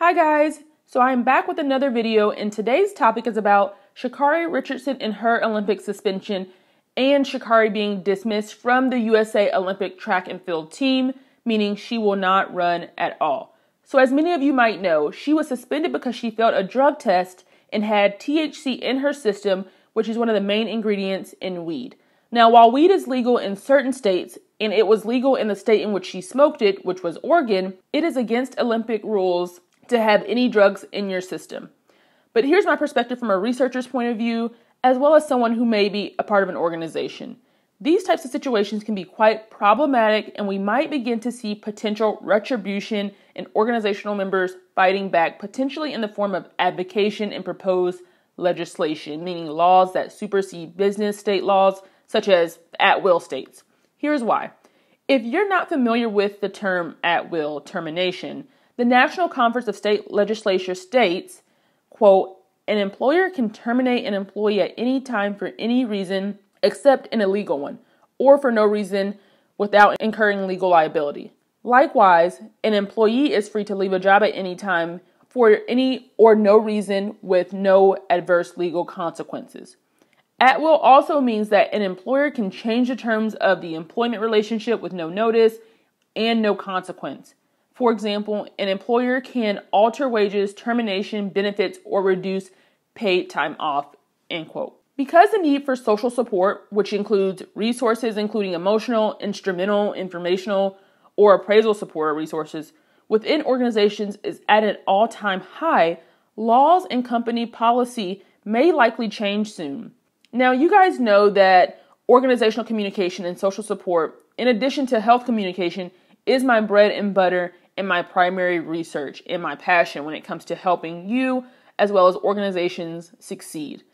Hi guys, so I am back with another video and today's topic is about Sha'Carri Richardson and her Olympic suspension and Sha'Carri being dismissed from the USA Olympic track and field team, meaning she will not run at all. So as many of you might know, she was suspended because she failed a drug test and had THC in her system, which is one of the main ingredients in weed. Now, while weed is legal in certain states, and it was legal in the state in which she smoked it, which was Oregon, it is against Olympic rules to have any drugs in your system. But here's my perspective from a researcher's point of view, as well as someone who may be a part of an organization. These types of situations can be quite problematic, and we might begin to see potential retribution and organizational members fighting back, potentially in the form of advocation and proposed legislation, meaning laws that supersede business state laws, such as at will states. Here's why. If you're not familiar with the term at will termination, the National Conference of State Legislature states, quote, an employer can terminate an employee at any time for any reason except an illegal one, or for no reason without incurring legal liability. Likewise, an employee is free to leave a job at any time for any or no reason with no adverse legal consequences. At will also means that an employer can change the terms of the employment relationship with no notice and no consequence. For example, an employer can alter wages, termination, benefits, or reduce paid time off, end quote. Because the need for social support, which includes resources including emotional, instrumental, informational, or appraisal support resources within organizations is at an all time high, laws and company policy may likely change soon. Now, you guys know that organizational communication and social support, in addition to health communication, is my bread and butter and my primary research and my passion when it comes to helping you as well as organizations succeed.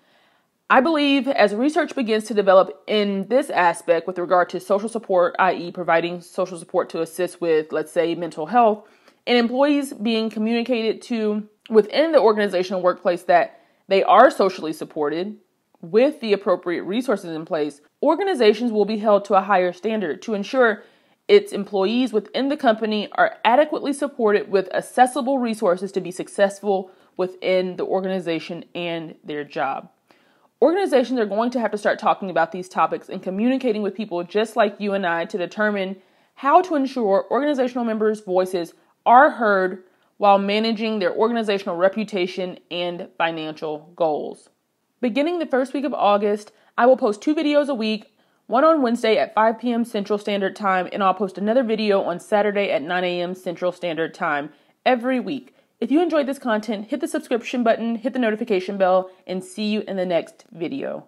I believe as research begins to develop in this aspect with regard to social support, i.e., providing social support to assist with, let's say, mental health, and employees being communicated to within the organizational workplace that they are socially supported with the appropriate resources in place, organizations will be held to a higher standard to ensure its employees within the company are adequately supported with accessible resources to be successful within the organization and their job. Organizations are going to have to start talking about these topics and communicating with people just like you and I to determine how to ensure organizational members' voices are heard while managing their organizational reputation and financial goals. Beginning the first week of August, I will post two videos a week one on Wednesday at 5 p.m. Central Standard Time, and I'll post another video on Saturday at 9 a.m. Central Standard Time every week. If you enjoyed this content, hit the subscription button, hit the notification bell, and see you in the next video.